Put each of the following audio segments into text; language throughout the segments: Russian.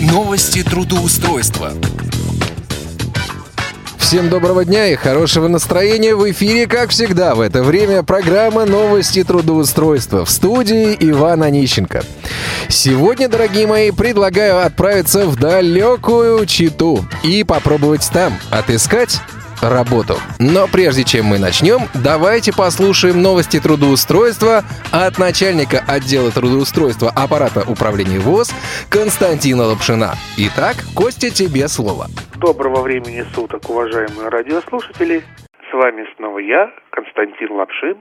Новости трудоустройства. Всем доброго дня и хорошего настроения. В эфире, как всегда, в это время программа «Новости трудоустройства» в студии Иван Онищенко. Сегодня, дорогие мои, предлагаю отправиться в далекую Читу и попробовать там отыскать работу. Но прежде чем мы начнем, давайте послушаем новости трудоустройства от начальника отдела трудоустройства аппарата управления ВОЗ Константина Лапшина. Итак, Костя, тебе слово. Доброго времени суток, уважаемые радиослушатели. С вами снова я, Константин Лапшин,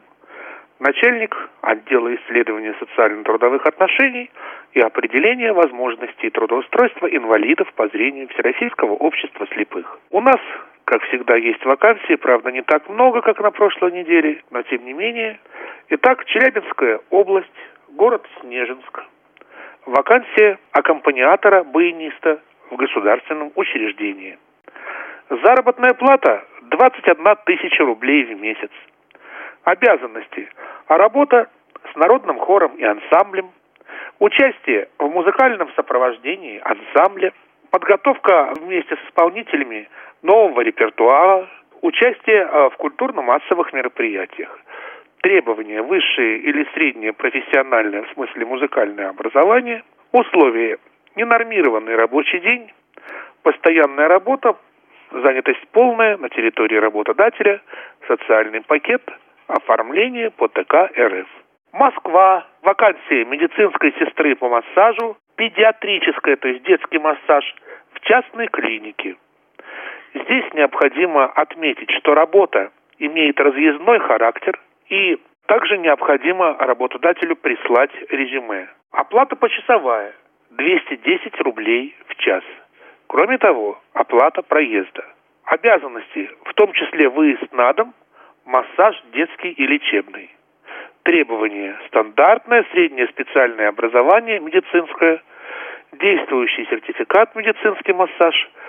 начальник отдела исследования социально-трудовых отношений и определения возможностей трудоустройства инвалидов по зрению Всероссийского общества слепых. У нас как всегда, есть вакансии, правда, не так много, как на прошлой неделе, но тем не менее. Итак, Челябинская область, город Снежинск. Вакансия аккомпаниатора, баяниста в государственном учреждении. Заработная плата 21 тысяча рублей в месяц. Обязанности. А работа с народным хором и ансамблем. Участие в музыкальном сопровождении ансамбля. Подготовка вместе с исполнителями нового репертуара, участие э, в культурно-массовых мероприятиях. Требования высшее или среднее профессиональное, в смысле музыкальное образование, условия ненормированный рабочий день, постоянная работа, занятость полная на территории работодателя, социальный пакет, оформление по ТК РФ. Москва, вакансия медицинской сестры по массажу, педиатрическая, то есть детский массаж в частной клинике. Здесь необходимо отметить, что работа имеет разъездной характер и также необходимо работодателю прислать резюме. Оплата почасовая – 210 рублей в час. Кроме того, оплата проезда. Обязанности, в том числе выезд на дом, массаж детский и лечебный. Требования – стандартное среднее специальное образование медицинское, действующий сертификат медицинский массаж –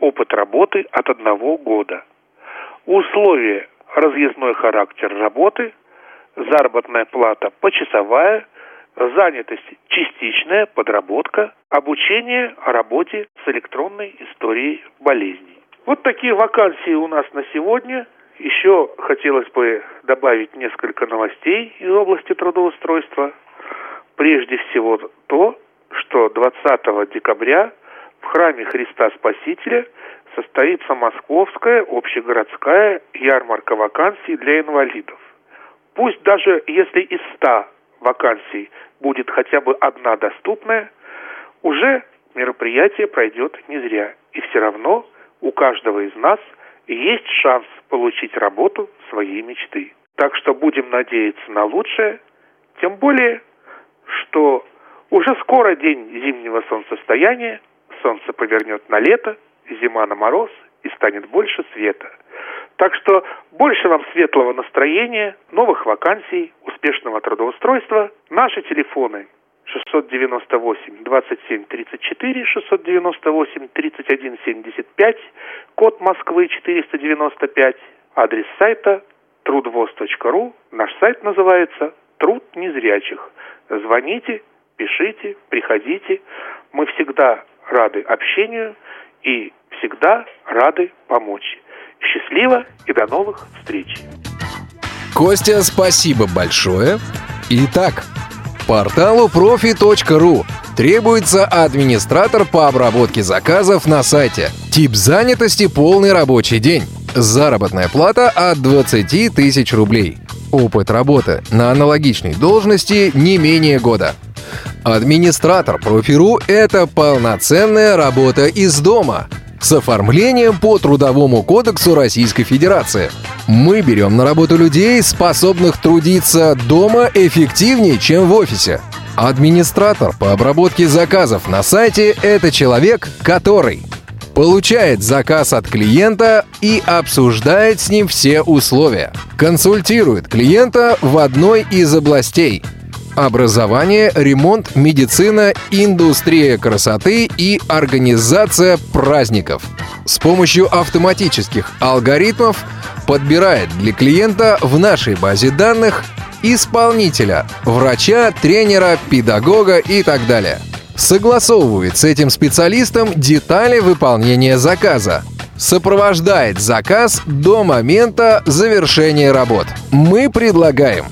опыт работы от одного года. Условия – разъездной характер работы, заработная плата почасовая, занятость частичная, подработка, обучение работе с электронной историей болезней. Вот такие вакансии у нас на сегодня. Еще хотелось бы добавить несколько новостей из области трудоустройства. Прежде всего то, что 20 декабря в храме Христа Спасителя состоится Московская общегородская ярмарка вакансий для инвалидов. Пусть даже если из ста вакансий будет хотя бы одна доступная, уже мероприятие пройдет не зря. И все равно у каждого из нас есть шанс получить работу своей мечты. Так что будем надеяться на лучшее, тем более, что уже скоро день зимнего солнцестояния – солнце повернет на лето, зима на мороз и станет больше света. Так что больше вам светлого настроения, новых вакансий, успешного трудоустройства. Наши телефоны 698 27 34, 698 31 75, код Москвы 495, адрес сайта трудвоз.ру. Наш сайт называется «Труд незрячих». Звоните, пишите, приходите. Мы всегда рады общению и всегда рады помочь. Счастливо и до новых встреч. Костя, спасибо большое. Итак, порталу profi.ru требуется администратор по обработке заказов на сайте. Тип занятости – полный рабочий день. Заработная плата от 20 тысяч рублей. Опыт работы на аналогичной должности не менее года. Администратор профиру — это полноценная работа из дома с оформлением по Трудовому кодексу Российской Федерации. Мы берем на работу людей, способных трудиться дома эффективнее, чем в офисе. Администратор по обработке заказов на сайте — это человек, который получает заказ от клиента и обсуждает с ним все условия, консультирует клиента в одной из областей — образование, ремонт, медицина, индустрия красоты и организация праздников. С помощью автоматических алгоритмов подбирает для клиента в нашей базе данных исполнителя, врача, тренера, педагога и так далее. согласовывает с этим специалистом детали выполнения заказа, сопровождает заказ до момента завершения работ. Мы предлагаем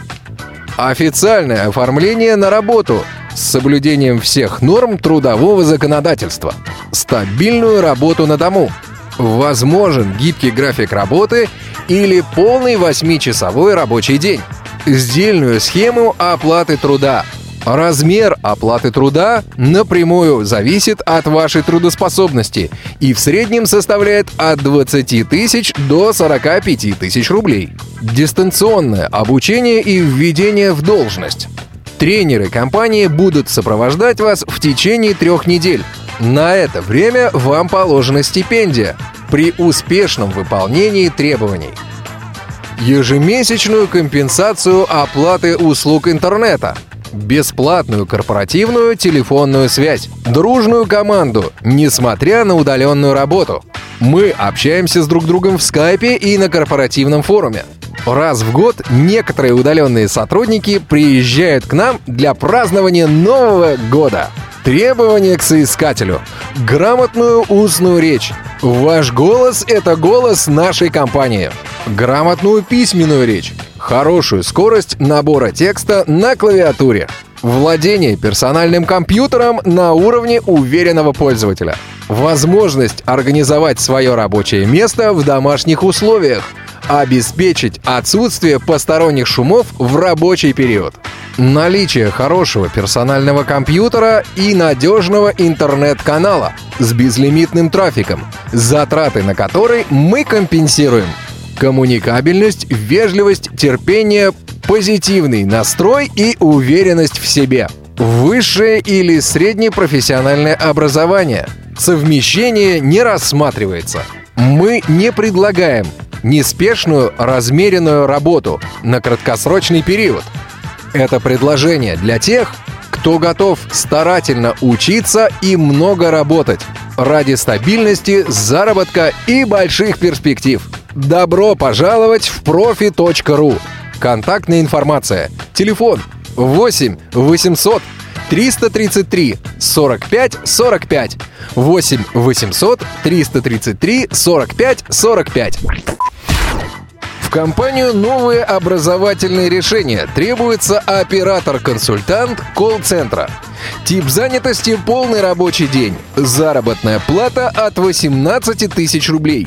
официальное оформление на работу с соблюдением всех норм трудового законодательства, стабильную работу на дому, возможен гибкий график работы или полный 8-часовой рабочий день, сдельную схему оплаты труда, Размер оплаты труда напрямую зависит от вашей трудоспособности и в среднем составляет от 20 тысяч до 45 тысяч рублей. Дистанционное обучение и введение в должность. Тренеры компании будут сопровождать вас в течение трех недель. На это время вам положена стипендия при успешном выполнении требований. Ежемесячную компенсацию оплаты услуг интернета – бесплатную корпоративную телефонную связь, дружную команду, несмотря на удаленную работу. Мы общаемся с друг другом в скайпе и на корпоративном форуме. Раз в год некоторые удаленные сотрудники приезжают к нам для празднования Нового года. Требования к соискателю. Грамотную устную речь. Ваш голос — это голос нашей компании. Грамотную письменную речь хорошую скорость набора текста на клавиатуре, владение персональным компьютером на уровне уверенного пользователя, возможность организовать свое рабочее место в домашних условиях, обеспечить отсутствие посторонних шумов в рабочий период, наличие хорошего персонального компьютера и надежного интернет-канала с безлимитным трафиком, затраты на который мы компенсируем – коммуникабельность, вежливость, терпение, позитивный настрой и уверенность в себе. Высшее или среднее профессиональное образование. Совмещение не рассматривается. Мы не предлагаем неспешную, размеренную работу на краткосрочный период. Это предложение для тех, кто готов старательно учиться и много работать ради стабильности, заработка и больших перспектив. Добро пожаловать в профи.ру. Контактная информация. Телефон 8 800 333 45 45 8 800 333 45 45 в компанию новые образовательные решения. Требуется оператор-консультант колл-центра. Тип занятости – полный рабочий день. Заработная плата от 18 тысяч рублей.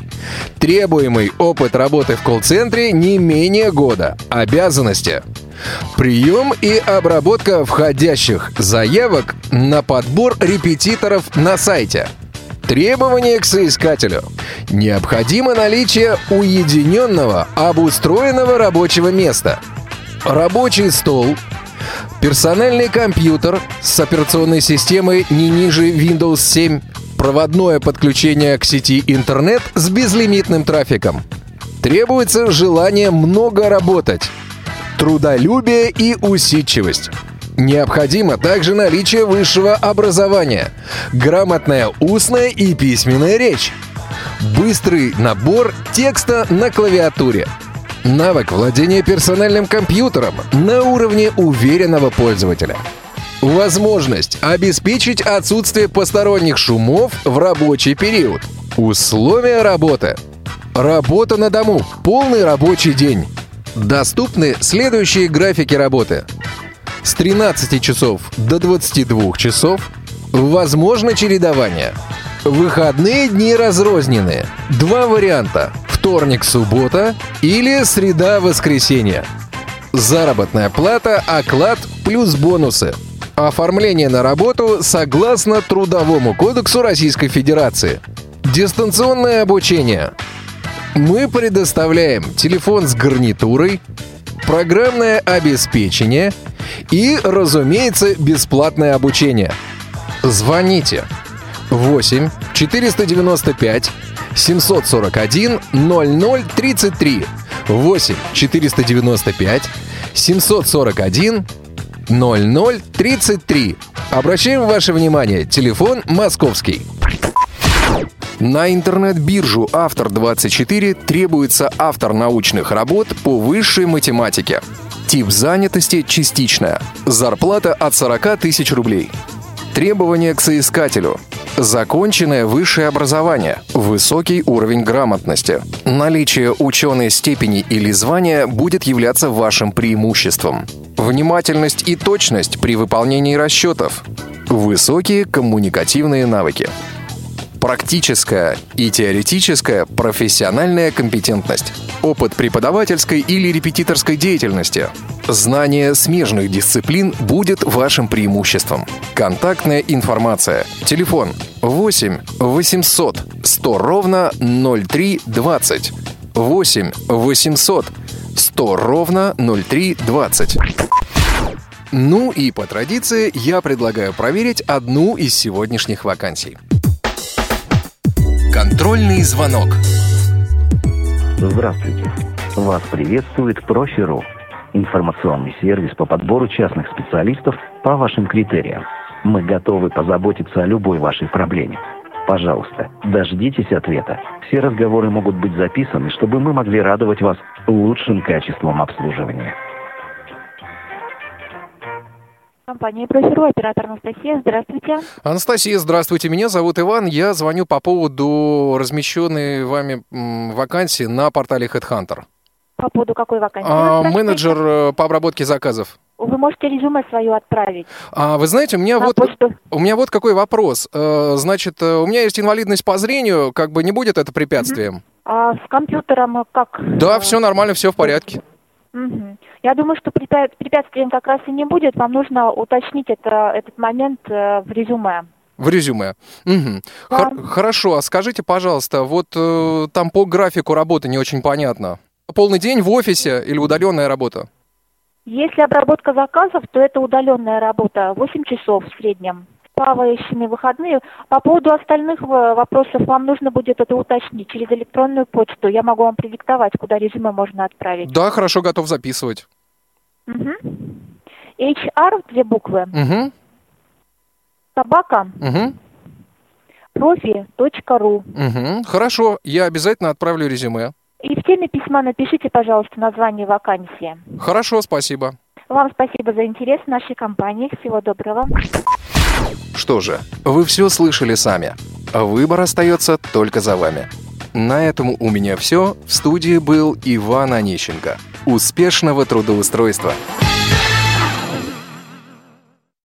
Требуемый опыт работы в колл-центре не менее года. Обязанности. Прием и обработка входящих заявок на подбор репетиторов на сайте – Требования к соискателю. Необходимо наличие уединенного, обустроенного рабочего места. Рабочий стол, персональный компьютер с операционной системой не ниже Windows 7, проводное подключение к сети интернет с безлимитным трафиком. Требуется желание много работать, трудолюбие и усидчивость. Необходимо также наличие высшего образования, грамотная устная и письменная речь, быстрый набор текста на клавиатуре, навык владения персональным компьютером на уровне уверенного пользователя. Возможность обеспечить отсутствие посторонних шумов в рабочий период. Условия работы. Работа на дому. Полный рабочий день. Доступны следующие графики работы с 13 часов до 22 часов. Возможно чередование. Выходные дни разрозненные. Два варианта. Вторник-суббота или среда-воскресенье. Заработная плата, оклад плюс бонусы. Оформление на работу согласно Трудовому кодексу Российской Федерации. Дистанционное обучение. Мы предоставляем телефон с гарнитурой, программное обеспечение – и, разумеется, бесплатное обучение. Звоните 8 495 741 0033 8 495 741 0033. Обращаем ваше внимание, телефон московский. На интернет-биржу «Автор-24» требуется автор научных работ по высшей математике – Тип занятости частичная. Зарплата от 40 тысяч рублей. Требования к соискателю. Законченное высшее образование, высокий уровень грамотности. Наличие ученой степени или звания будет являться вашим преимуществом. Внимательность и точность при выполнении расчетов. Высокие коммуникативные навыки практическая и теоретическая профессиональная компетентность, опыт преподавательской или репетиторской деятельности, знание смежных дисциплин будет вашим преимуществом. Контактная информация. Телефон 8 800 100 ровно 0320. 8 800 100 ровно 0320. Ну и по традиции я предлагаю проверить одну из сегодняшних вакансий. Контрольный звонок. Здравствуйте. Вас приветствует Профи.ру. Информационный сервис по подбору частных специалистов по вашим критериям. Мы готовы позаботиться о любой вашей проблеме. Пожалуйста, дождитесь ответа. Все разговоры могут быть записаны, чтобы мы могли радовать вас лучшим качеством обслуживания. Компания «Профиру», оператор Анастасия. Здравствуйте. Анастасия, здравствуйте. Меня зовут Иван. Я звоню по поводу размещенной вами вакансии на портале HeadHunter. По поводу какой вакансии? А, менеджер э, по обработке заказов. Вы можете резюме свое отправить А, вы знаете, у меня на вот почту. у меня вот какой вопрос. Э, значит, э, у меня есть инвалидность по зрению, как бы не будет это препятствием? А с компьютером как? Да, все нормально, все в порядке. Мгм. Я думаю, что препя- препятствием как раз и не будет. Вам нужно уточнить это, этот момент э, в резюме. В резюме. Да. Хор- хорошо, а скажите, пожалуйста, вот э, там по графику работы не очень понятно. Полный день в офисе или удаленная работа? Если обработка заказов, то это удаленная работа, 8 часов в среднем. Плавающими выходные. По поводу остальных э, вопросов вам нужно будет это уточнить через электронную почту. Я могу вам продиктовать, куда резюме можно отправить. Да, хорошо, готов записывать. Мгм. HR, две буквы, Угу, собака, угу, профи.ру. угу. Хорошо, я обязательно отправлю резюме. И в теме письма напишите, пожалуйста, название вакансии. Хорошо, спасибо. Вам спасибо за интерес нашей компании. Всего доброго. Что же, вы все слышали сами. Выбор остается только за вами. На этом у меня все. В студии был Иван Онищенко. Успешного трудоустройства!